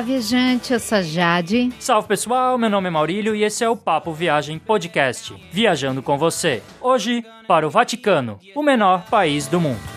Olá, viajante, eu sou Jade. Salve pessoal, meu nome é Maurílio e esse é o Papo Viagem Podcast, viajando com você. Hoje, para o Vaticano, o menor país do mundo.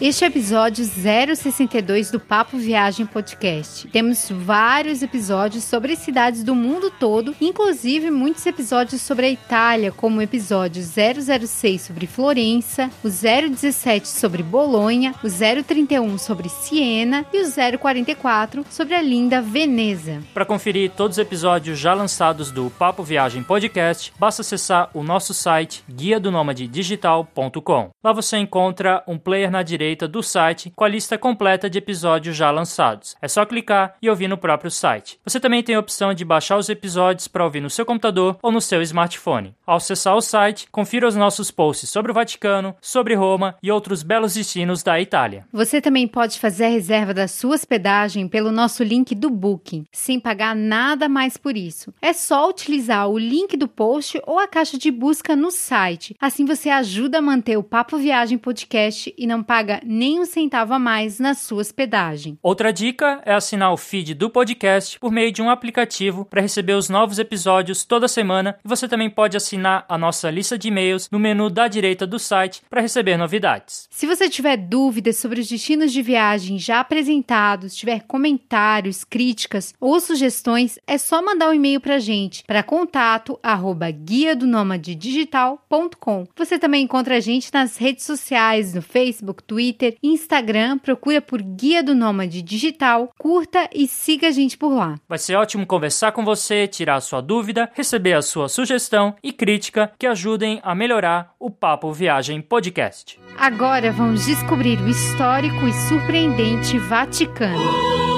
Este é o episódio 062 do Papo Viagem Podcast. Temos vários episódios sobre cidades do mundo todo, inclusive muitos episódios sobre a Itália, como o episódio 006 sobre Florença, o 017 sobre Bolonha, o 031 sobre Siena e o 044 sobre a linda Veneza. Para conferir todos os episódios já lançados do Papo Viagem Podcast, basta acessar o nosso site guia do digital.com. Lá você encontra um player na direita direita do site com a lista completa de episódios já lançados. É só clicar e ouvir no próprio site. Você também tem a opção de baixar os episódios para ouvir no seu computador ou no seu smartphone. Ao acessar o site, confira os nossos posts sobre o Vaticano, sobre Roma e outros belos destinos da Itália. Você também pode fazer a reserva da sua hospedagem pelo nosso link do Booking, sem pagar nada mais por isso. É só utilizar o link do post ou a caixa de busca no site. Assim você ajuda a manter o Papo Viagem Podcast e não paga nem um centavo a mais na sua hospedagem. Outra dica é assinar o feed do podcast por meio de um aplicativo para receber os novos episódios toda semana e você também pode assinar a nossa lista de e-mails no menu da direita do site para receber novidades. Se você tiver dúvidas sobre os destinos de viagem já apresentados, tiver comentários, críticas ou sugestões, é só mandar um e-mail para a gente para contato arroba guia do digital.com. Você também encontra a gente nas redes sociais, no Facebook, Twitter, Twitter, Instagram, procura por Guia do Nômade Digital, curta e siga a gente por lá. Vai ser ótimo conversar com você, tirar a sua dúvida, receber a sua sugestão e crítica que ajudem a melhorar o Papo Viagem Podcast. Agora vamos descobrir o histórico e surpreendente Vaticano.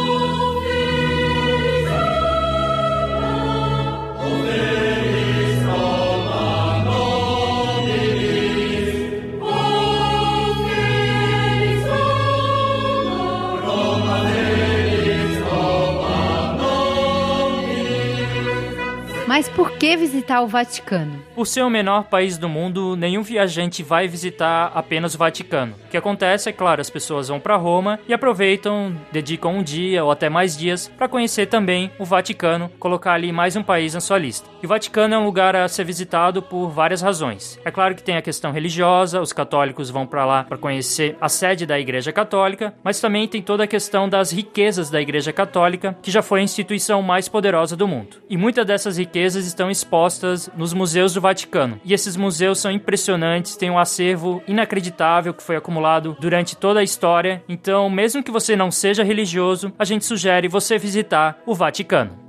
Visitar o Vaticano? Por ser o menor país do mundo, nenhum viajante vai visitar apenas o Vaticano. O que acontece é, claro, as pessoas vão para Roma e aproveitam, dedicam um dia ou até mais dias para conhecer também o Vaticano, colocar ali mais um país na sua lista. E o Vaticano é um lugar a ser visitado por várias razões. É claro que tem a questão religiosa, os católicos vão para lá para conhecer a sede da Igreja Católica, mas também tem toda a questão das riquezas da Igreja Católica, que já foi a instituição mais poderosa do mundo. E muitas dessas riquezas estão expostas nos museus do Vaticano. E esses museus são impressionantes, têm um acervo inacreditável que foi acumulado durante toda a história. Então, mesmo que você não seja religioso, a gente sugere você visitar o Vaticano.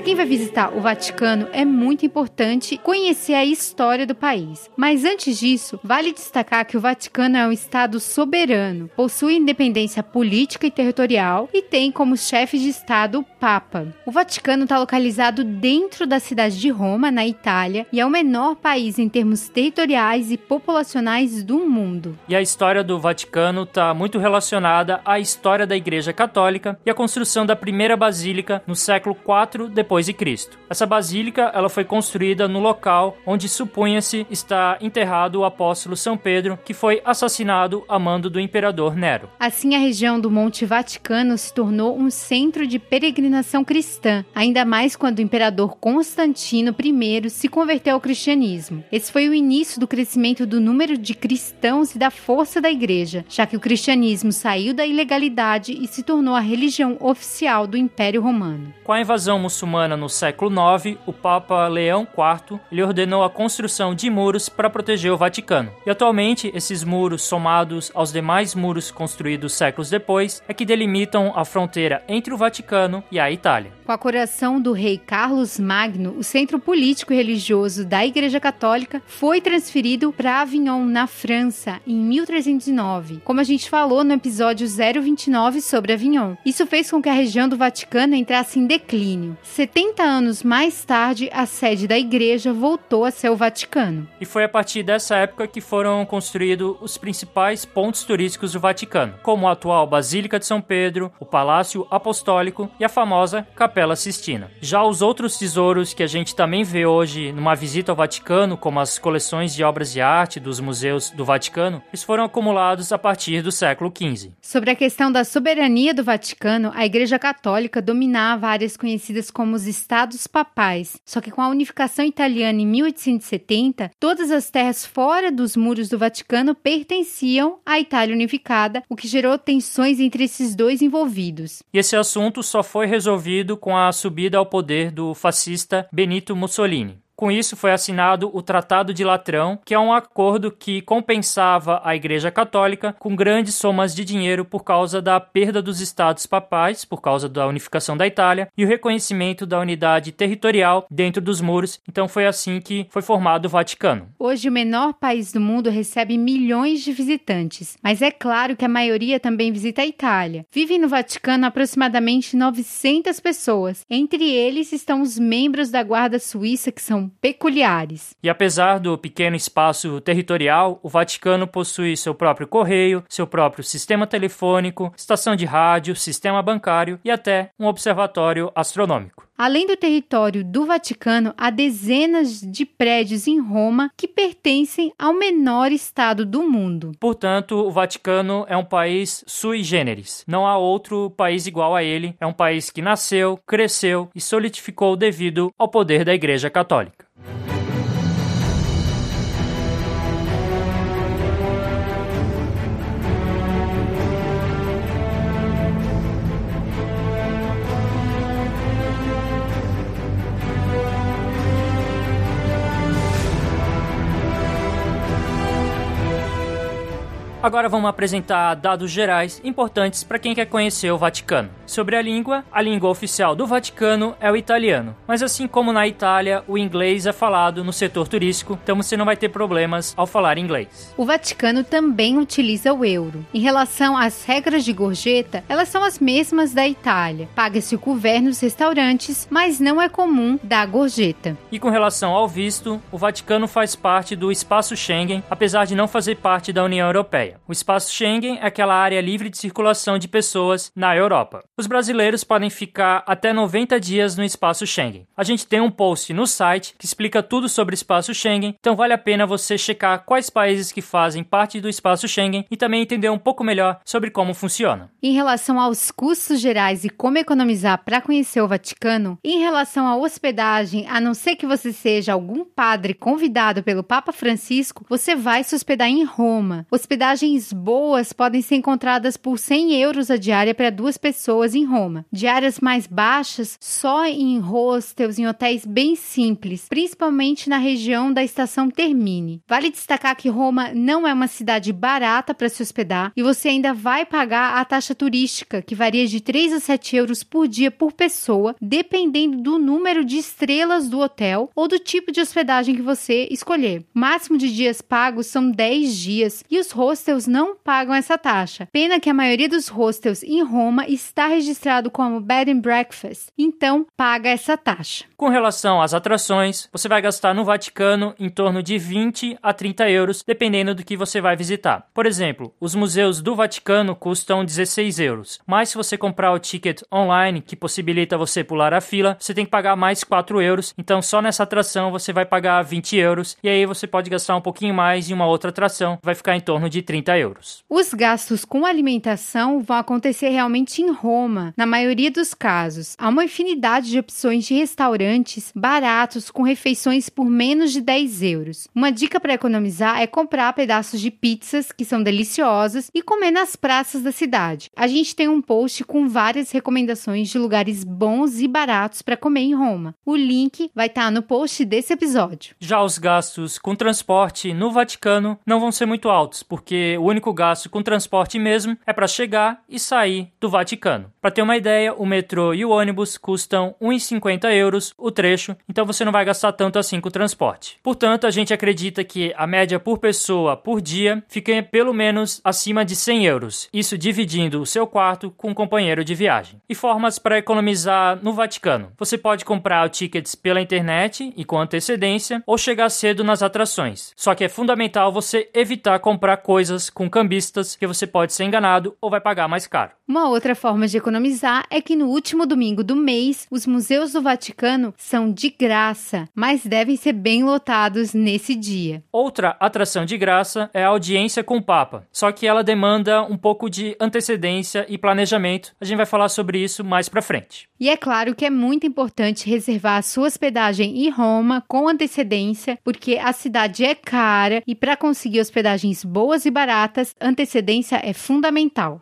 Para quem vai visitar o Vaticano, é muito importante conhecer a história do país. Mas antes disso, vale destacar que o Vaticano é um estado soberano, possui independência política e territorial e tem como chefe de estado Papa. O Vaticano está localizado dentro da cidade de Roma, na Itália, e é o menor país em termos territoriais e populacionais do mundo. E a história do Vaticano está muito relacionada à história da Igreja Católica e à construção da primeira basílica no século IV depois de Cristo. Essa basílica ela foi construída no local onde supunha-se estar enterrado o apóstolo São Pedro, que foi assassinado a mando do imperador Nero. Assim, a região do Monte Vaticano se tornou um centro de peregrinação cristã, ainda mais quando o imperador Constantino I se converteu ao cristianismo. Esse foi o início do crescimento do número de cristãos e da força da igreja, já que o cristianismo saiu da ilegalidade e se tornou a religião oficial do Império Romano. Com a invasão muçulmana no século IX, o Papa Leão IV lhe ordenou a construção de muros para proteger o Vaticano. E atualmente, esses muros, somados aos demais muros construídos séculos depois, é que delimitam a fronteira entre o Vaticano e a Itália. Com a coração do rei Carlos Magno, o centro político e religioso da Igreja Católica foi transferido para Avignon, na França, em 1309, como a gente falou no episódio 029 sobre Avignon. Isso fez com que a região do Vaticano entrasse em declínio. 70 anos mais tarde, a sede da igreja voltou a ser o Vaticano. E foi a partir dessa época que foram construídos os principais pontos turísticos do Vaticano, como a atual Basílica de São Pedro, o Palácio Apostólico e a famosa Capela Sistina. Já os outros tesouros que a gente também vê hoje numa visita ao Vaticano, como as coleções de obras de arte dos museus do Vaticano, eles foram acumulados a partir do século XV. Sobre a questão da soberania do Vaticano, a Igreja Católica dominava áreas conhecidas como os Estados Papais. Só que com a unificação italiana em 1870, todas as terras fora dos muros do Vaticano pertenciam à Itália unificada, o que gerou tensões entre esses dois envolvidos. E esse assunto só foi resolvido com a subida ao poder do fascista Benito Mussolini. Com isso, foi assinado o Tratado de Latrão, que é um acordo que compensava a Igreja Católica com grandes somas de dinheiro por causa da perda dos estados papais, por causa da unificação da Itália, e o reconhecimento da unidade territorial dentro dos muros. Então, foi assim que foi formado o Vaticano. Hoje, o menor país do mundo recebe milhões de visitantes, mas é claro que a maioria também visita a Itália. Vivem no Vaticano aproximadamente 900 pessoas. Entre eles estão os membros da Guarda Suíça, que são peculiares. E apesar do pequeno espaço territorial, o Vaticano possui seu próprio correio, seu próprio sistema telefônico, estação de rádio, sistema bancário e até um observatório astronômico. Além do território do Vaticano, há dezenas de prédios em Roma que pertencem ao menor estado do mundo. Portanto, o Vaticano é um país sui generis. Não há outro país igual a ele. É um país que nasceu, cresceu e solidificou devido ao poder da Igreja Católica. Agora vamos apresentar dados gerais importantes para quem quer conhecer o Vaticano. Sobre a língua, a língua oficial do Vaticano é o italiano, mas assim como na Itália, o inglês é falado no setor turístico, então você não vai ter problemas ao falar inglês. O Vaticano também utiliza o euro. Em relação às regras de gorjeta, elas são as mesmas da Itália. Paga-se o couvert nos restaurantes, mas não é comum dar gorjeta. E com relação ao visto, o Vaticano faz parte do espaço Schengen, apesar de não fazer parte da União Europeia. Europeia. O espaço Schengen é aquela área livre de circulação de pessoas na Europa. Os brasileiros podem ficar até 90 dias no espaço Schengen. A gente tem um post no site que explica tudo sobre o espaço Schengen, então vale a pena você checar quais países que fazem parte do espaço Schengen e também entender um pouco melhor sobre como funciona. Em relação aos custos gerais e como economizar para conhecer o Vaticano, em relação à hospedagem, a não ser que você seja algum padre convidado pelo Papa Francisco, você vai se hospedar em Roma. Hospedagem Passagens boas podem ser encontradas por 100 euros a diária para duas pessoas em Roma. Diárias mais baixas só em hostels, em hotéis bem simples, principalmente na região da estação Termine. Vale destacar que Roma não é uma cidade barata para se hospedar e você ainda vai pagar a taxa turística, que varia de 3 a 7 euros por dia por pessoa, dependendo do número de estrelas do hotel ou do tipo de hospedagem que você escolher. O máximo de dias pagos são 10 dias e os hostels hostels não pagam essa taxa. Pena que a maioria dos hostels em Roma está registrado como bed and breakfast, então paga essa taxa. Com relação às atrações, você vai gastar no Vaticano em torno de 20 a 30 euros, dependendo do que você vai visitar. Por exemplo, os museus do Vaticano custam 16 euros, mas se você comprar o ticket online, que possibilita você pular a fila, você tem que pagar mais 4 euros, então só nessa atração você vai pagar 20 euros, e aí você pode gastar um pouquinho mais em uma outra atração, vai ficar em torno de 30 30 euros. Os gastos com alimentação vão acontecer realmente em Roma, na maioria dos casos. Há uma infinidade de opções de restaurantes baratos com refeições por menos de 10 euros. Uma dica para economizar é comprar pedaços de pizzas que são deliciosas e comer nas praças da cidade. A gente tem um post com várias recomendações de lugares bons e baratos para comer em Roma. O link vai estar tá no post desse episódio. Já os gastos com transporte no Vaticano não vão ser muito altos, porque o único gasto com transporte mesmo é para chegar e sair do Vaticano. Para ter uma ideia, o metrô e o ônibus custam 1,50 euros o trecho, então você não vai gastar tanto assim com o transporte. Portanto, a gente acredita que a média por pessoa por dia fica pelo menos acima de 100 euros, isso dividindo o seu quarto com um companheiro de viagem. E formas para economizar no Vaticano: você pode comprar tickets pela internet e com antecedência, ou chegar cedo nas atrações. Só que é fundamental você evitar comprar coisas com cambistas, que você pode ser enganado ou vai pagar mais caro. Uma outra forma de economizar é que no último domingo do mês, os museus do Vaticano são de graça, mas devem ser bem lotados nesse dia. Outra atração de graça é a audiência com o Papa, só que ela demanda um pouco de antecedência e planejamento. A gente vai falar sobre isso mais para frente. E é claro que é muito importante reservar a sua hospedagem em Roma com antecedência, porque a cidade é cara e para conseguir hospedagens boas e baratas, antecedência é fundamental.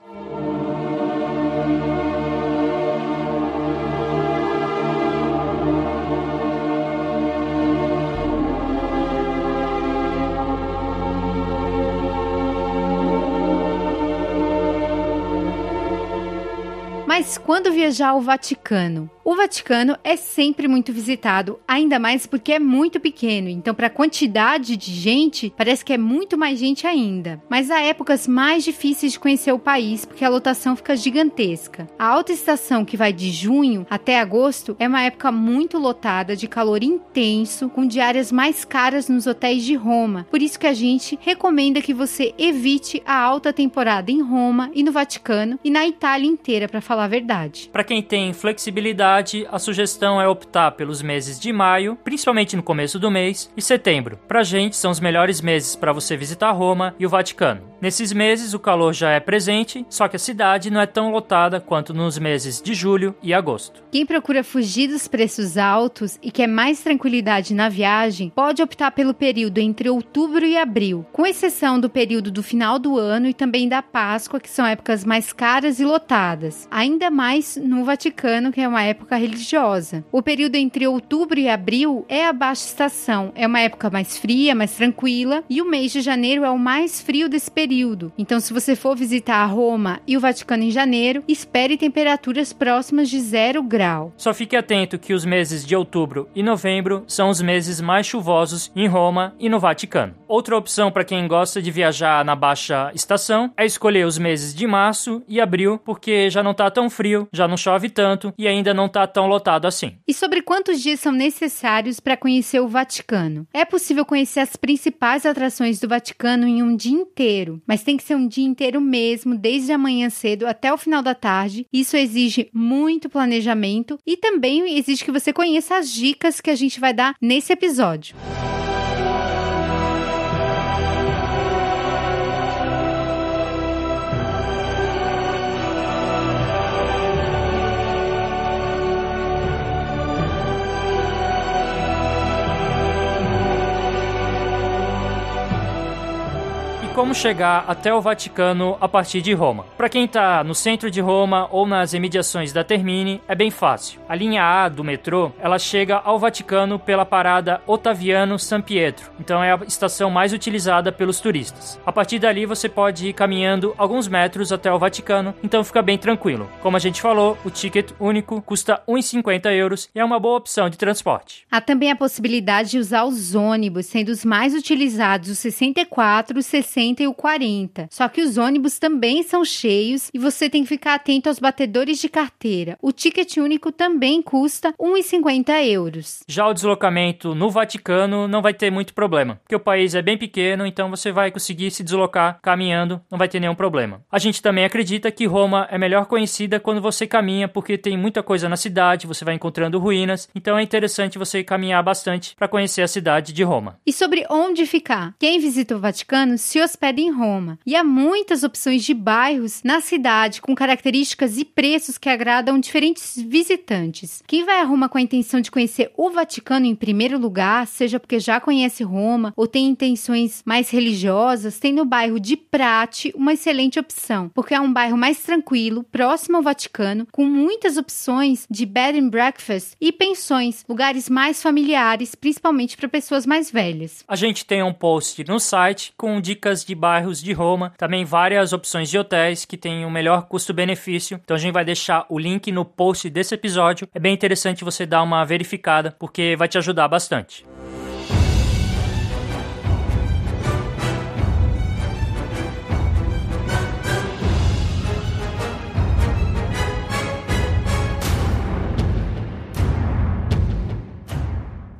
Mas quando viajar ao Vaticano? O Vaticano é sempre muito visitado, ainda mais porque é muito pequeno, então para a quantidade de gente, parece que é muito mais gente ainda. Mas há épocas mais difíceis de conhecer o país, porque a lotação fica gigantesca. A alta estação que vai de junho até agosto é uma época muito lotada, de calor intenso, com diárias mais caras nos hotéis de Roma. Por isso que a gente recomenda que você evite a alta temporada em Roma e no Vaticano e na Itália inteira, para falar a verdade. Para quem tem flexibilidade a sugestão é optar pelos meses de maio, principalmente no começo do mês, e setembro. Pra gente, são os melhores meses para você visitar Roma e o Vaticano. Nesses meses, o calor já é presente, só que a cidade não é tão lotada quanto nos meses de julho e agosto. Quem procura fugir dos preços altos e quer mais tranquilidade na viagem, pode optar pelo período entre outubro e abril, com exceção do período do final do ano e também da Páscoa, que são épocas mais caras e lotadas. Ainda mais no Vaticano, que é uma época época religiosa. O período entre outubro e abril é a baixa estação, é uma época mais fria, mais tranquila, e o mês de janeiro é o mais frio desse período. Então, se você for visitar Roma e o Vaticano em janeiro, espere temperaturas próximas de zero grau. Só fique atento que os meses de outubro e novembro são os meses mais chuvosos em Roma e no Vaticano. Outra opção para quem gosta de viajar na baixa estação é escolher os meses de março e abril, porque já não está tão frio, já não chove tanto e ainda não está tão lotado assim. E sobre quantos dias são necessários para conhecer o Vaticano? É possível conhecer as principais atrações do Vaticano em um dia inteiro, mas tem que ser um dia inteiro mesmo, desde a manhã cedo até o final da tarde. Isso exige muito planejamento e também exige que você conheça as dicas que a gente vai dar nesse episódio. Como chegar até o Vaticano a partir de Roma. Para quem está no centro de Roma ou nas imediações da Termini, é bem fácil. A linha A do metrô, ela chega ao Vaticano pela parada Ottaviano San Pietro. Então é a estação mais utilizada pelos turistas. A partir dali você pode ir caminhando alguns metros até o Vaticano, então fica bem tranquilo. Como a gente falou, o ticket único custa 1,50 euros e é uma boa opção de transporte. Há também a possibilidade de usar os ônibus, sendo os mais utilizados os 64, 60 e o 40. Só que os ônibus também são cheios e você tem que ficar atento aos batedores de carteira. O ticket único também custa 1,50 euros. Já o deslocamento no Vaticano não vai ter muito problema, porque o país é bem pequeno, então você vai conseguir se deslocar caminhando, não vai ter nenhum problema. A gente também acredita que Roma é melhor conhecida quando você caminha, porque tem muita coisa na cidade, você vai encontrando ruínas, então é interessante você caminhar bastante para conhecer a cidade de Roma. E sobre onde ficar? Quem visita o Vaticano se hospeda hospeda em Roma. E há muitas opções de bairros na cidade com características e preços que agradam diferentes visitantes. Quem vai a Roma com a intenção de conhecer o Vaticano em primeiro lugar, seja porque já conhece Roma ou tem intenções mais religiosas, tem no bairro de Prati uma excelente opção, porque é um bairro mais tranquilo, próximo ao Vaticano, com muitas opções de bed and breakfast e pensões, lugares mais familiares, principalmente para pessoas mais velhas. A gente tem um post no site com dicas de bairros de Roma, também várias opções de hotéis que têm o um melhor custo-benefício. Então a gente vai deixar o link no post desse episódio. É bem interessante você dar uma verificada porque vai te ajudar bastante.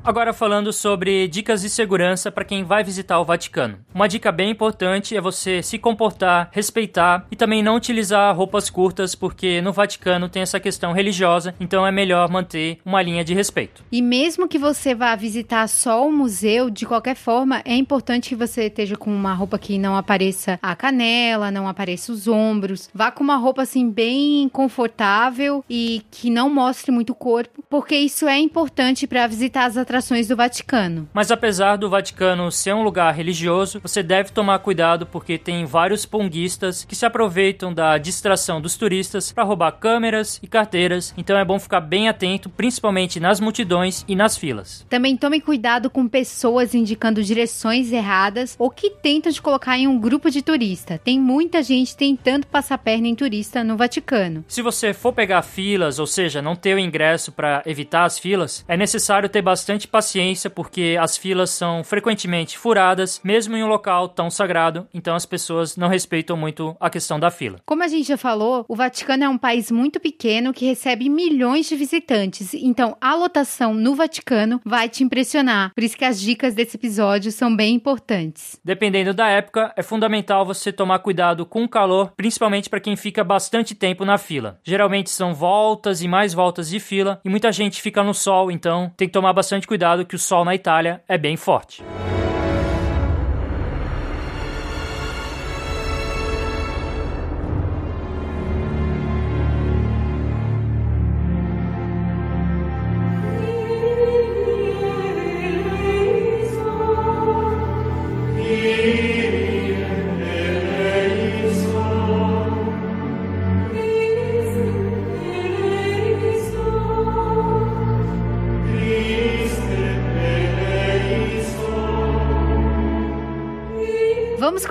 Agora falando sobre dicas de segurança para quem vai visitar o Vaticano. Uma dica bem importante é você se comportar, respeitar e também não utilizar roupas curtas, porque no Vaticano tem essa questão religiosa, então é melhor manter uma linha de respeito. E mesmo que você vá visitar só o museu, de qualquer forma, é importante que você esteja com uma roupa que não apareça a canela, não apareça os ombros. Vá com uma roupa assim bem confortável e que não mostre muito o corpo, porque isso é importante para visitar as atrações do Vaticano. Mas apesar do Vaticano ser um lugar religioso, você deve tomar cuidado porque tem vários ponguistas que se aproveitam da distração dos turistas para roubar câmeras e carteiras, então é bom ficar bem atento, principalmente nas multidões e nas filas. Também tome cuidado com pessoas indicando direções erradas ou que tentam te colocar em um grupo de turista. Tem muita gente tentando passar perna em turista no Vaticano. Se você for pegar filas, ou seja, não ter o ingresso para evitar as filas, é necessário ter bastante paciência, porque as filas são frequentemente furadas, mesmo em um local tão sagrado, então as pessoas não respeitam muito a questão da fila. Como a gente já falou, o Vaticano é um país muito pequeno que recebe milhões de visitantes, então a lotação no Vaticano vai te impressionar. Por isso que as dicas desse episódio são bem importantes. Dependendo da época, é fundamental você tomar cuidado com o calor, principalmente para quem fica bastante tempo na fila. Geralmente são voltas e mais voltas de fila e muita gente fica no sol, então tem que tomar bastante cuidado cuidado que o sol na Itália é bem forte.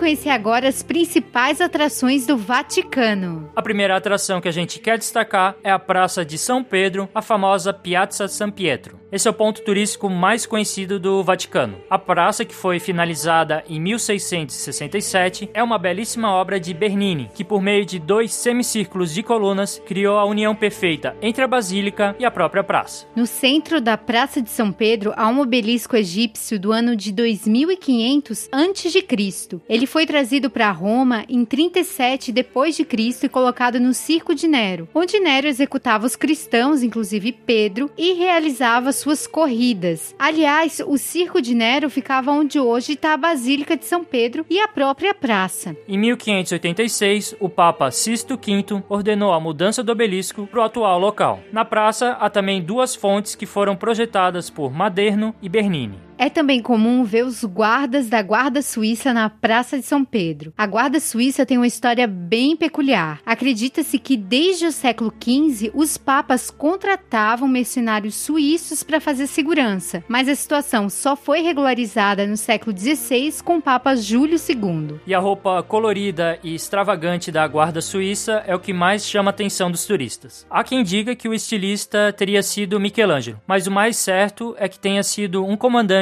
Conhecer agora as principais atrações do Vaticano. A primeira atração que a gente quer destacar é a Praça de São Pedro, a famosa Piazza San Pietro. Esse é o ponto turístico mais conhecido do Vaticano. A praça, que foi finalizada em 1667, é uma belíssima obra de Bernini, que por meio de dois semicírculos de colunas criou a união perfeita entre a basílica e a própria praça. No centro da Praça de São Pedro há um obelisco egípcio do ano de 2500 a.C. Ele foi trazido para Roma em 37 depois de Cristo e colocado no Circo de Nero, onde Nero executava os cristãos, inclusive Pedro, e realizava suas corridas. Aliás, o Circo de Nero ficava onde hoje está a Basílica de São Pedro e a própria praça. Em 1586, o Papa Sisto V ordenou a mudança do obelisco para o atual local. Na praça há também duas fontes que foram projetadas por Maderno e Bernini. É também comum ver os guardas da Guarda Suíça na Praça de São Pedro. A Guarda Suíça tem uma história bem peculiar. Acredita-se que desde o século XV os papas contratavam mercenários suíços para fazer segurança, mas a situação só foi regularizada no século XVI com o Papa Júlio II. E a roupa colorida e extravagante da Guarda Suíça é o que mais chama a atenção dos turistas. Há quem diga que o estilista teria sido Michelangelo, mas o mais certo é que tenha sido um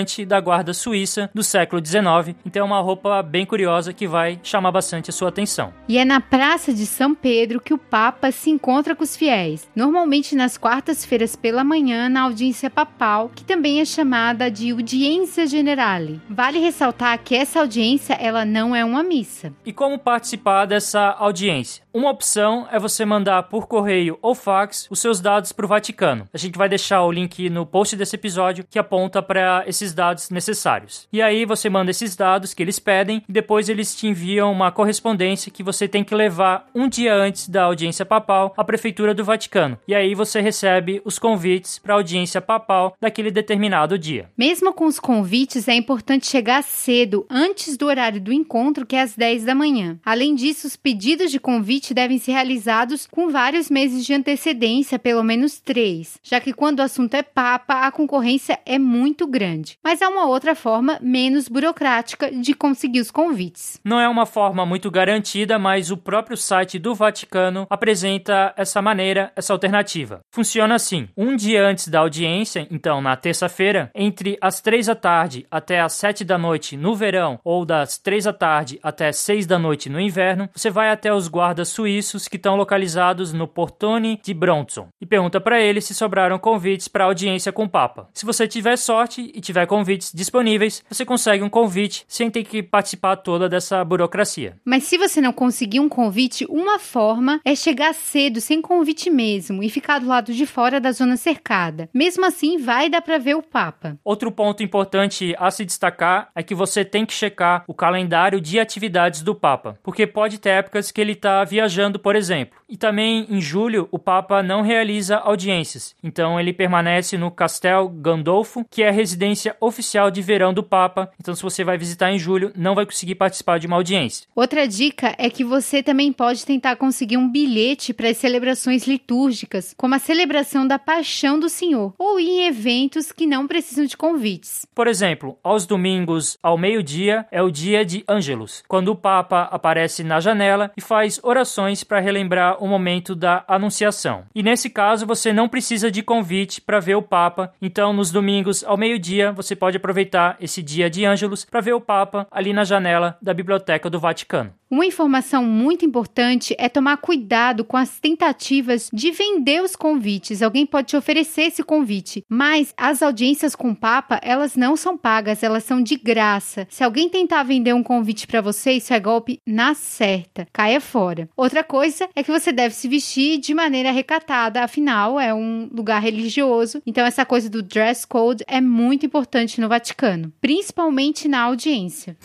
comandante da guarda suíça do século XIX. Então é uma roupa bem curiosa que vai chamar bastante a sua atenção. E é na Praça de São Pedro que o Papa se encontra com os fiéis, normalmente nas quartas-feiras pela manhã na audiência papal, que também é chamada de audiência generale. Vale ressaltar que essa audiência ela não é uma missa. E como participar dessa audiência? Uma opção é você mandar por correio ou fax os seus dados para o Vaticano. A gente vai deixar o link no post desse episódio que aponta para esses dados necessários. E aí você manda esses dados que eles pedem e depois eles te enviam uma correspondência que você tem que levar um dia antes da audiência papal à prefeitura do Vaticano. E aí você recebe os convites para a audiência papal daquele determinado dia. Mesmo com os convites, é importante chegar cedo, antes do horário do encontro, que é às 10 da manhã. Além disso, os pedidos de convite devem ser realizados com vários meses de antecedência, pelo menos três, já que quando o assunto é papa, a concorrência é muito grande. Mas é uma outra forma menos burocrática de conseguir os convites. Não é uma forma muito garantida, mas o próprio site do Vaticano apresenta essa maneira, essa alternativa. Funciona assim: um dia antes da audiência, então na terça-feira, entre as três da tarde até as sete da noite no verão ou das três da tarde até seis da noite no inverno, você vai até os guardas suíços que estão localizados no Portone de Bronson e pergunta para eles se sobraram convites para audiência com o Papa. Se você tiver sorte e tiver convites disponíveis, você consegue um convite sem ter que participar toda dessa burocracia. Mas se você não conseguir um convite, uma forma é chegar cedo, sem convite mesmo, e ficar do lado de fora da zona cercada. Mesmo assim, vai dar para ver o Papa. Outro ponto importante a se destacar é que você tem que checar o calendário de atividades do Papa, porque pode ter épocas que ele está viajando, por exemplo. E também em julho o Papa não realiza audiências, então ele permanece no Castel Gandolfo, que é a residência oficial de verão do Papa. Então, se você vai visitar em julho, não vai conseguir participar de uma audiência. Outra dica é que você também pode tentar conseguir um bilhete para as celebrações litúrgicas, como a celebração da Paixão do Senhor, ou em eventos que não precisam de convites. Por exemplo, aos domingos ao meio-dia é o dia de Ângelus, quando o Papa aparece na janela e faz orações para relembrar o momento da Anunciação. E nesse caso, você não precisa de convite para ver o Papa, então nos domingos ao meio-dia você pode aproveitar esse dia de Ângelus para ver o Papa ali na janela da Biblioteca do Vaticano. Uma informação muito importante é tomar cuidado com as tentativas de vender os convites. Alguém pode te oferecer esse convite, mas as audiências com o Papa, elas não são pagas, elas são de graça. Se alguém tentar vender um convite para você, isso é golpe na certa. Caia fora. Outra coisa é que você deve se vestir de maneira recatada, afinal é um lugar religioso. Então essa coisa do dress code é muito importante no Vaticano, principalmente na audiência.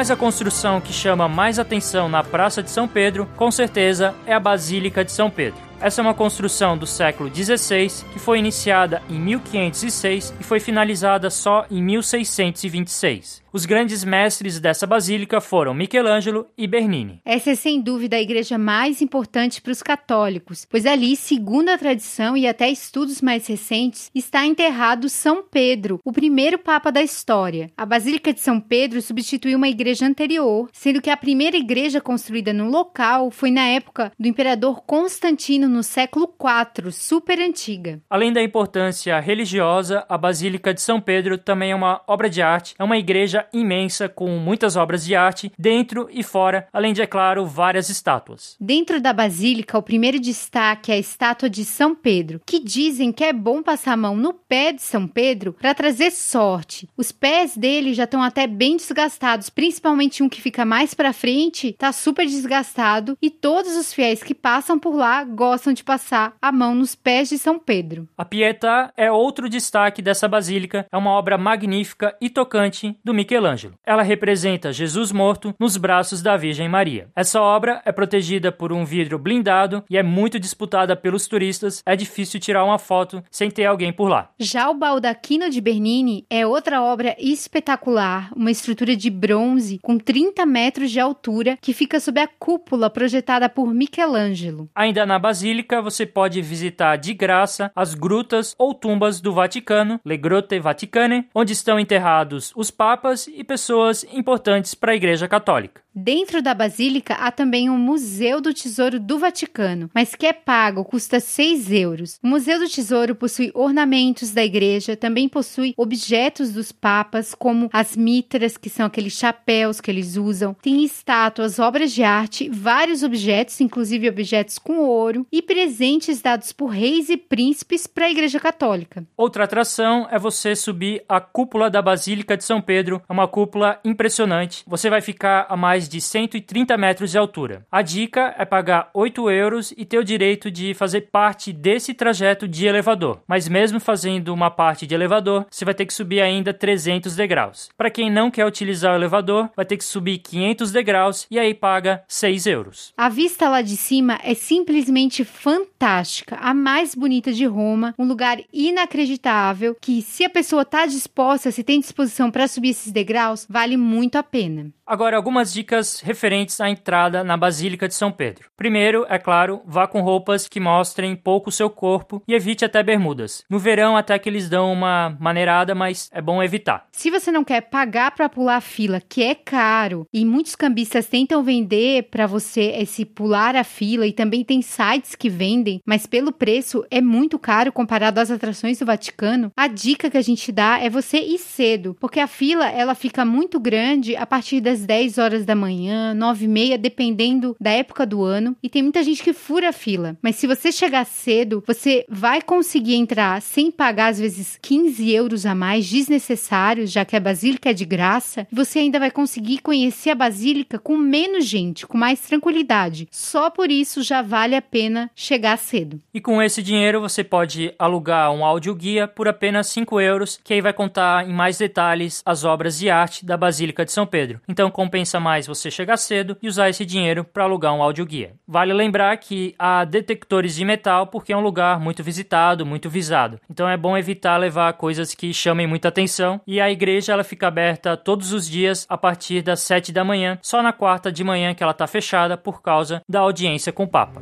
Mas a construção que chama mais atenção na Praça de São Pedro, com certeza, é a Basílica de São Pedro. Essa é uma construção do século XVI que foi iniciada em 1506 e foi finalizada só em 1626. Os grandes mestres dessa basílica foram Michelangelo e Bernini. Essa é sem dúvida a igreja mais importante para os católicos, pois ali, segundo a tradição e até estudos mais recentes, está enterrado São Pedro, o primeiro papa da história. A Basílica de São Pedro substituiu uma igreja anterior, sendo que a primeira igreja construída no local foi na época do imperador Constantino no século IV, super antiga. Além da importância religiosa, a Basílica de São Pedro também é uma obra de arte, é uma igreja imensa com muitas obras de arte dentro e fora, além de, é claro, várias estátuas. Dentro da basílica, o primeiro destaque é a estátua de São Pedro, que dizem que é bom passar a mão no pé de São Pedro para trazer sorte. Os pés dele já estão até bem desgastados, principalmente um que fica mais para frente, está super desgastado e todos os fiéis que passam por lá gostam de passar a mão nos pés de São Pedro. A Pietà é outro destaque dessa basílica, é uma obra magnífica e tocante do Michelangelo. Ela representa Jesus morto nos braços da Virgem Maria. Essa obra é protegida por um vidro blindado e é muito disputada pelos turistas. É difícil tirar uma foto sem ter alguém por lá. Já o Baldaquino de Bernini é outra obra espetacular, uma estrutura de bronze com 30 metros de altura que fica sob a cúpula projetada por Michelangelo. Ainda na Basílica, você pode visitar de graça as grutas ou tumbas do Vaticano, Le Grotte Vaticane, onde estão enterrados os papas e pessoas importantes para a Igreja Católica. Dentro da Basílica há também um Museu do Tesouro do Vaticano, mas que é pago, custa 6 euros. O Museu do Tesouro possui ornamentos da igreja, também possui objetos dos papas, como as mitras, que são aqueles chapéus que eles usam, tem estátuas, obras de arte, vários objetos, inclusive objetos com ouro, e e presentes dados por reis e príncipes para a Igreja Católica. Outra atração é você subir a cúpula da Basílica de São Pedro. É uma cúpula impressionante. Você vai ficar a mais de 130 metros de altura. A dica é pagar 8 euros e ter o direito de fazer parte desse trajeto de elevador. Mas mesmo fazendo uma parte de elevador, você vai ter que subir ainda 300 degraus. Para quem não quer utilizar o elevador, vai ter que subir 500 degraus e aí paga 6 euros. A vista lá de cima é simplesmente fantástica, a mais bonita de Roma, um lugar inacreditável que se a pessoa está disposta, se tem disposição para subir esses degraus, vale muito a pena. Agora, algumas dicas referentes à entrada na Basílica de São Pedro. Primeiro, é claro, vá com roupas que mostrem pouco o seu corpo e evite até bermudas. No verão, até que eles dão uma maneirada, mas é bom evitar. Se você não quer pagar para pular a fila, que é caro, e muitos cambistas tentam vender para você esse pular a fila, e também tem sites que vendem, mas pelo preço é muito caro comparado às atrações do Vaticano, a dica que a gente dá é você ir cedo, porque a fila ela fica muito grande a partir das 10 horas da manhã, 9 e meia, dependendo da época do ano. E tem muita gente que fura a fila. Mas se você chegar cedo, você vai conseguir entrar sem pagar, às vezes, 15 euros a mais desnecessários, já que a Basílica é de graça. Você ainda vai conseguir conhecer a Basílica com menos gente, com mais tranquilidade. Só por isso já vale a pena chegar cedo. E com esse dinheiro você pode alugar um audioguia por apenas 5 euros, que aí vai contar em mais detalhes as obras de arte da Basílica de São Pedro. Então compensa mais você chegar cedo e usar esse dinheiro para alugar um audioguia. Vale lembrar que há detectores de metal porque é um lugar muito visitado, muito visado. Então é bom evitar levar coisas que chamem muita atenção e a igreja ela fica aberta todos os dias a partir das 7 da manhã, só na quarta de manhã que ela está fechada por causa da audiência com o Papa.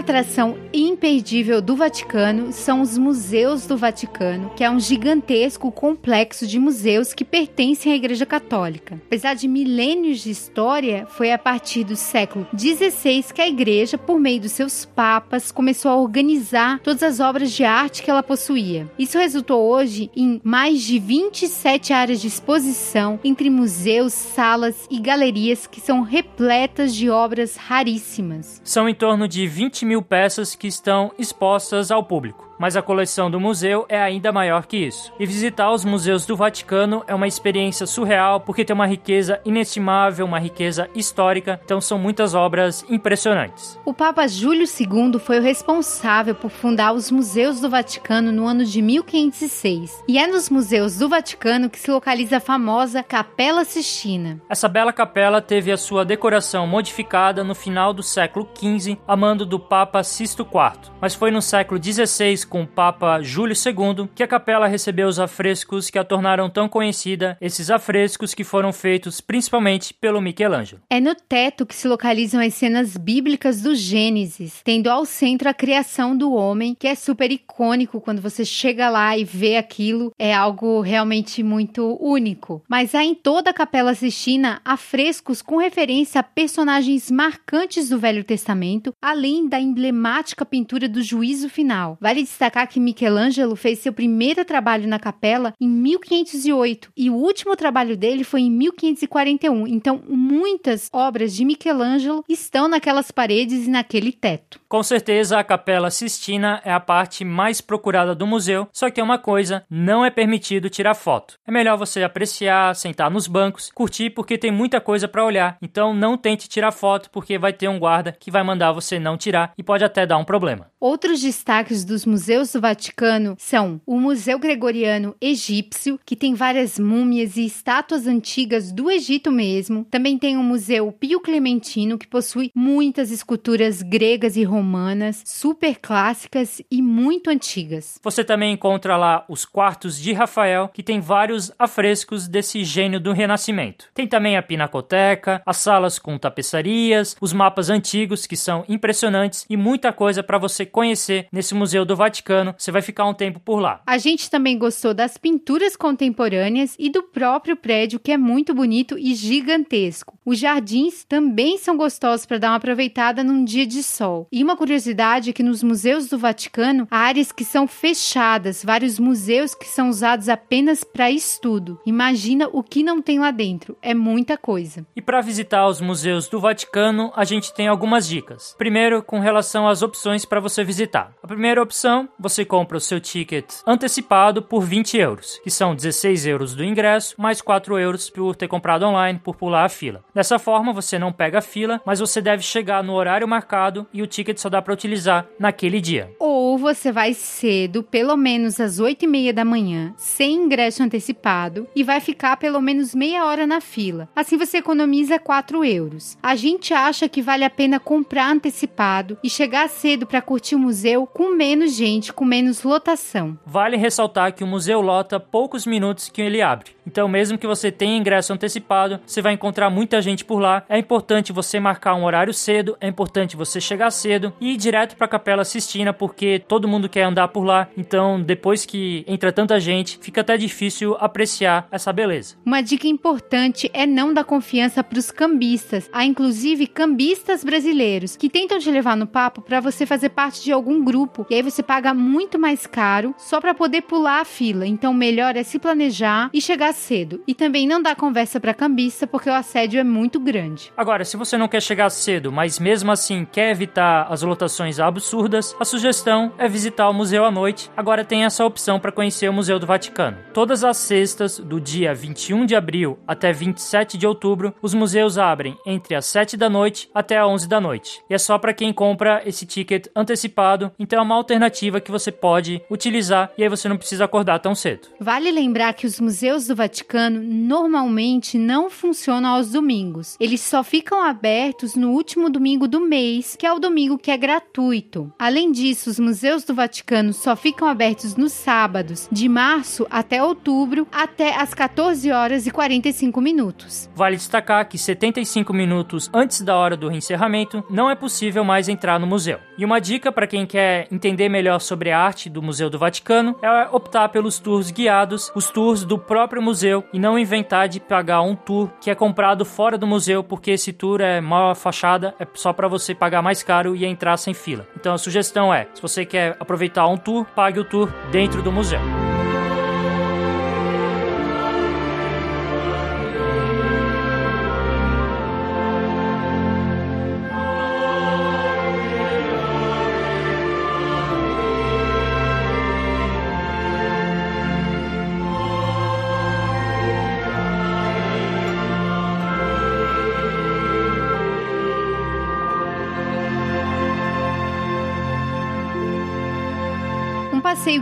Atração imperdível do Vaticano são os Museus do Vaticano, que é um gigantesco complexo de museus que pertencem à Igreja Católica. Apesar de milênios de história, foi a partir do século XVI que a Igreja, por meio dos seus papas, começou a organizar todas as obras de arte que ela possuía. Isso resultou hoje em mais de 27 áreas de exposição entre museus, salas e galerias que são repletas de obras raríssimas. São em torno de 20 mil peças que estão expostas ao público mas a coleção do museu é ainda maior que isso. E visitar os museus do Vaticano é uma experiência surreal porque tem uma riqueza inestimável, uma riqueza histórica, então são muitas obras impressionantes. O Papa Júlio II foi o responsável por fundar os museus do Vaticano no ano de 1506. E é nos museus do Vaticano que se localiza a famosa Capela Sistina. Essa bela capela teve a sua decoração modificada no final do século XV, a mando do Papa Sisto IV, mas foi no século XVI com o Papa Júlio II, que a capela recebeu os afrescos que a tornaram tão conhecida, esses afrescos que foram feitos principalmente pelo Michelangelo. É no teto que se localizam as cenas bíblicas do Gênesis, tendo ao centro a criação do homem, que é super icônico quando você chega lá e vê aquilo, é algo realmente muito único. Mas há em toda a Capela Sistina afrescos com referência a personagens marcantes do Velho Testamento, além da emblemática pintura do juízo final. Vale destacar que Michelangelo fez seu primeiro trabalho na capela em 1508 e o último trabalho dele foi em 1541. Então, muitas obras de Michelangelo estão naquelas paredes e naquele teto. Com certeza, a Capela Sistina é a parte mais procurada do museu, só que é uma coisa, não é permitido tirar foto. É melhor você apreciar, sentar nos bancos, curtir porque tem muita coisa para olhar. Então, não tente tirar foto porque vai ter um guarda que vai mandar você não tirar e pode até dar um problema. Outros destaques dos museus museus do Vaticano são o Museu Gregoriano Egípcio, que tem várias múmias e estátuas antigas do Egito mesmo. Também tem o Museu Pio Clementino, que possui muitas esculturas gregas e romanas, super clássicas e muito antigas. Você também encontra lá os quartos de Rafael, que tem vários afrescos desse gênio do Renascimento. Tem também a pinacoteca, as salas com tapeçarias, os mapas antigos que são impressionantes e muita coisa para você conhecer nesse Museu do Vaticano. Você vai ficar um tempo por lá. A gente também gostou das pinturas contemporâneas e do próprio prédio, que é muito bonito e gigantesco. Os jardins também são gostosos para dar uma aproveitada num dia de sol. E uma curiosidade é que nos museus do Vaticano há áreas que são fechadas, vários museus que são usados apenas para estudo. Imagina o que não tem lá dentro, é muita coisa. E para visitar os museus do Vaticano, a gente tem algumas dicas. Primeiro, com relação às opções para você visitar. A primeira opção, você compra o seu ticket antecipado por 20 euros, que são 16 euros do ingresso, mais 4 euros por ter comprado online, por pular a fila. Dessa forma, você não pega a fila, mas você deve chegar no horário marcado e o ticket só dá para utilizar naquele dia. Ou você vai cedo, pelo menos às 8 e meia da manhã, sem ingresso antecipado, e vai ficar pelo menos meia hora na fila. Assim você economiza 4 euros. A gente acha que vale a pena comprar antecipado e chegar cedo para curtir o museu com menos gente, com menos lotação. Vale ressaltar que o museu lota poucos minutos que ele abre. Então, mesmo que você tenha ingresso antecipado, você vai encontrar muita gente por lá. É importante você marcar um horário cedo, é importante você chegar cedo e ir direto para a Capela Sistina, porque todo mundo quer andar por lá. Então, depois que entra tanta gente, fica até difícil apreciar essa beleza. Uma dica importante é não dar confiança para os cambistas. Há inclusive cambistas brasileiros que tentam te levar no papo para você fazer parte de algum grupo e aí você paga muito mais caro só para poder pular a fila. Então, melhor é se planejar e chegar cedo. E também não dá conversa para cambista porque o assédio é muito grande. Agora, se você não quer chegar cedo, mas mesmo assim quer evitar as lotações absurdas, a sugestão é visitar o museu à noite. Agora tem essa opção para conhecer o Museu do Vaticano. Todas as sextas, do dia 21 de abril até 27 de outubro, os museus abrem entre as 7 da noite até as 11 da noite. E é só para quem compra esse ticket antecipado, então é uma alternativa que você pode utilizar e aí você não precisa acordar tão cedo. Vale lembrar que os museus do Vaticano normalmente não funcionam aos domingos. Eles só ficam abertos no último domingo do mês, que é o domingo que é gratuito. Além disso, os museus do Vaticano só ficam abertos nos sábados, de março até outubro, até às 14 horas e 45 minutos. Vale destacar que 75 minutos antes da hora do encerramento não é possível mais entrar no museu. E uma dica para quem quer entender melhor sobre a arte do Museu do Vaticano é optar pelos tours guiados, os tours do próprio museu e não inventar de pagar um tour que é comprado fora do museu, porque esse tour é mal fachada, é só para você pagar mais caro e entrar sem fila. Então a sugestão é, se você quer aproveitar um tour, pague o tour dentro do museu.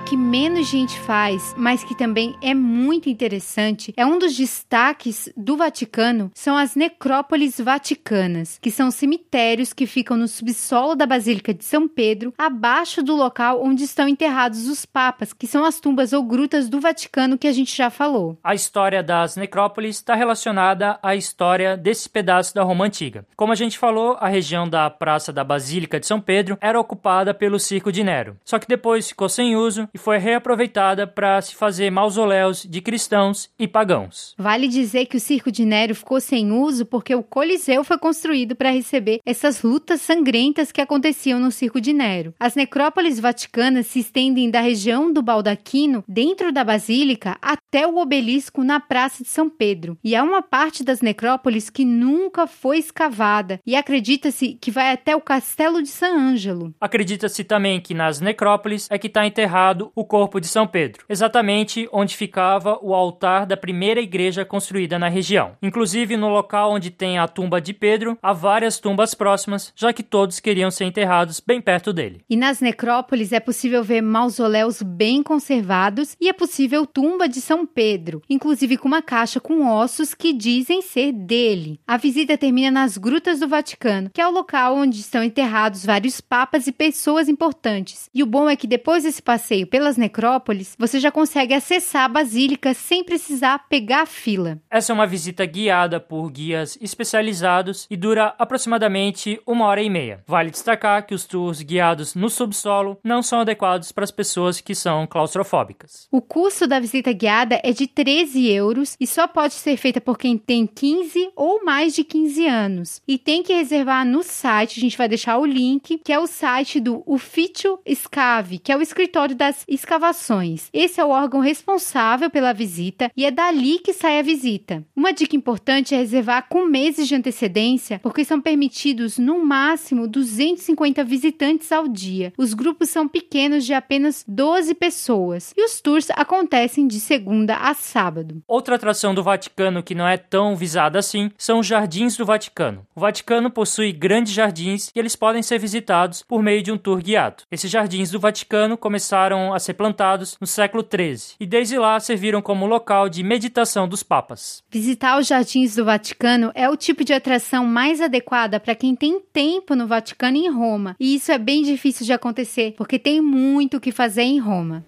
Que menos gente faz, mas que também é muito interessante, é um dos destaques do Vaticano, são as necrópolis vaticanas, que são cemitérios que ficam no subsolo da Basílica de São Pedro, abaixo do local onde estão enterrados os papas, que são as tumbas ou grutas do Vaticano que a gente já falou. A história das necrópolis está relacionada à história desse pedaço da Roma antiga. Como a gente falou, a região da Praça da Basílica de São Pedro era ocupada pelo Circo de Nero. Só que depois ficou sem uso e foi reaproveitada para se fazer mausoléus de cristãos e pagãos. Vale dizer que o Circo de Nero ficou sem uso porque o Coliseu foi construído para receber essas lutas sangrentas que aconteciam no Circo de Nero. As necrópolis vaticanas se estendem da região do Baldaquino, dentro da Basílica, até o obelisco na Praça de São Pedro. E há uma parte das necrópolis que nunca foi escavada e acredita-se que vai até o Castelo de San Ângelo. Acredita-se também que nas necrópolis é que está enterrado o corpo de São Pedro, exatamente onde ficava o altar da primeira igreja construída na região. Inclusive, no local onde tem a tumba de Pedro, há várias tumbas próximas, já que todos queriam ser enterrados bem perto dele. E nas necrópolis é possível ver mausoléus bem conservados e é possível tumba de São Pedro, inclusive com uma caixa com ossos que dizem ser dele. A visita termina nas Grutas do Vaticano, que é o local onde estão enterrados vários papas e pessoas importantes. E o bom é que depois desse passeio pelas necrópolis, você já consegue acessar a basílica sem precisar pegar a fila. Essa é uma visita guiada por guias especializados e dura aproximadamente uma hora e meia. Vale destacar que os tours guiados no subsolo não são adequados para as pessoas que são claustrofóbicas. O custo da visita guiada é de 13 euros e só pode ser feita por quem tem 15 ou mais de 15 anos. E tem que reservar no site, a gente vai deixar o link, que é o site do Ufficio Scave, que é o escritório das escavações. Esse é o órgão responsável pela visita e é dali que sai a visita. Uma dica importante é reservar com meses de antecedência, porque são permitidos no máximo 250 visitantes ao dia. Os grupos são pequenos de apenas 12 pessoas e os tours acontecem de segunda a sábado. Outra atração do Vaticano que não é tão visada assim são os Jardins do Vaticano. O Vaticano possui grandes jardins e eles podem ser visitados por meio de um tour guiado. Esses jardins do Vaticano começaram a ser plantados no século XIII e desde lá serviram como local de meditação dos papas. Visitar os jardins do Vaticano é o tipo de atração mais adequada para quem tem tempo no Vaticano e em Roma, e isso é bem difícil de acontecer porque tem muito o que fazer em Roma.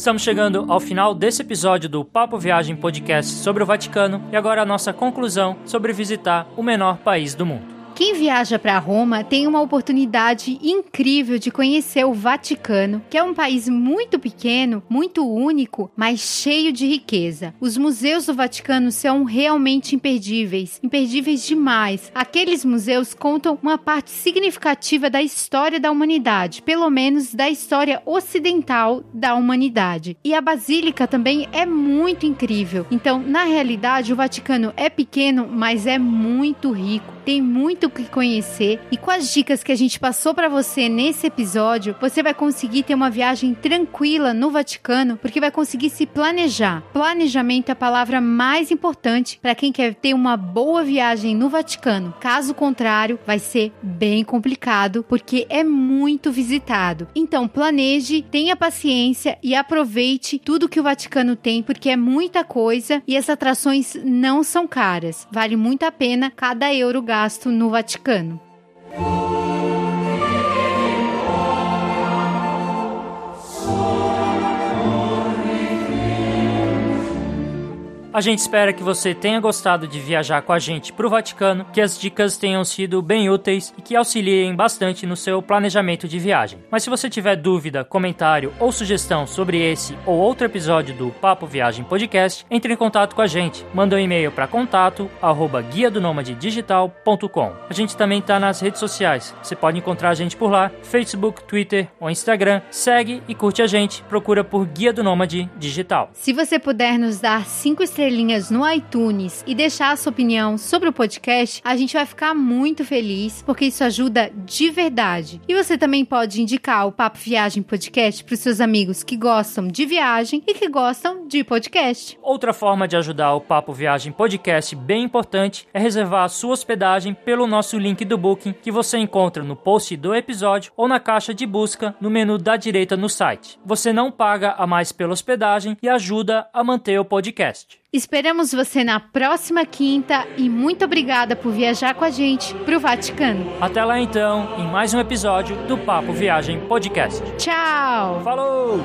Estamos chegando ao final desse episódio do Papo Viagem Podcast sobre o Vaticano e agora a nossa conclusão sobre visitar o menor país do mundo. Quem viaja para Roma tem uma oportunidade incrível de conhecer o Vaticano, que é um país muito pequeno, muito único, mas cheio de riqueza. Os museus do Vaticano são realmente imperdíveis, imperdíveis demais. Aqueles museus contam uma parte significativa da história da humanidade, pelo menos da história ocidental da humanidade. E a Basílica também é muito incrível. Então, na realidade, o Vaticano é pequeno, mas é muito rico, tem muito o que conhecer e com as dicas que a gente passou para você nesse episódio, você vai conseguir ter uma viagem tranquila no Vaticano, porque vai conseguir se planejar. Planejamento é a palavra mais importante para quem quer ter uma boa viagem no Vaticano. Caso contrário, vai ser bem complicado, porque é muito visitado. Então, planeje, tenha paciência e aproveite tudo que o Vaticano tem, porque é muita coisa e as atrações não são caras. Vale muito a pena cada euro gasto no Vaticano. A gente espera que você tenha gostado de viajar com a gente para o Vaticano, que as dicas tenham sido bem úteis e que auxiliem bastante no seu planejamento de viagem. Mas se você tiver dúvida, comentário ou sugestão sobre esse ou outro episódio do Papo Viagem Podcast, entre em contato com a gente. Manda um e-mail para contato arroba digital.com. A gente também está nas redes sociais. Você pode encontrar a gente por lá, Facebook, Twitter ou Instagram. Segue e curte a gente. Procura por Guia do Nômade Digital. Se você puder nos dar cinco estrelas estrelinhas no iTunes e deixar a sua opinião sobre o podcast, a gente vai ficar muito feliz, porque isso ajuda de verdade. E você também pode indicar o Papo Viagem Podcast para os seus amigos que gostam de viagem e que gostam de podcast. Outra forma de ajudar o Papo Viagem Podcast bem importante é reservar a sua hospedagem pelo nosso link do Booking que você encontra no post do episódio ou na caixa de busca no menu da direita no site. Você não paga a mais pela hospedagem e ajuda a manter o podcast. Esperamos você na próxima quinta e muito obrigada por viajar com a gente para o Vaticano. Até lá então, em mais um episódio do Papo Viagem Podcast. Tchau! Falou!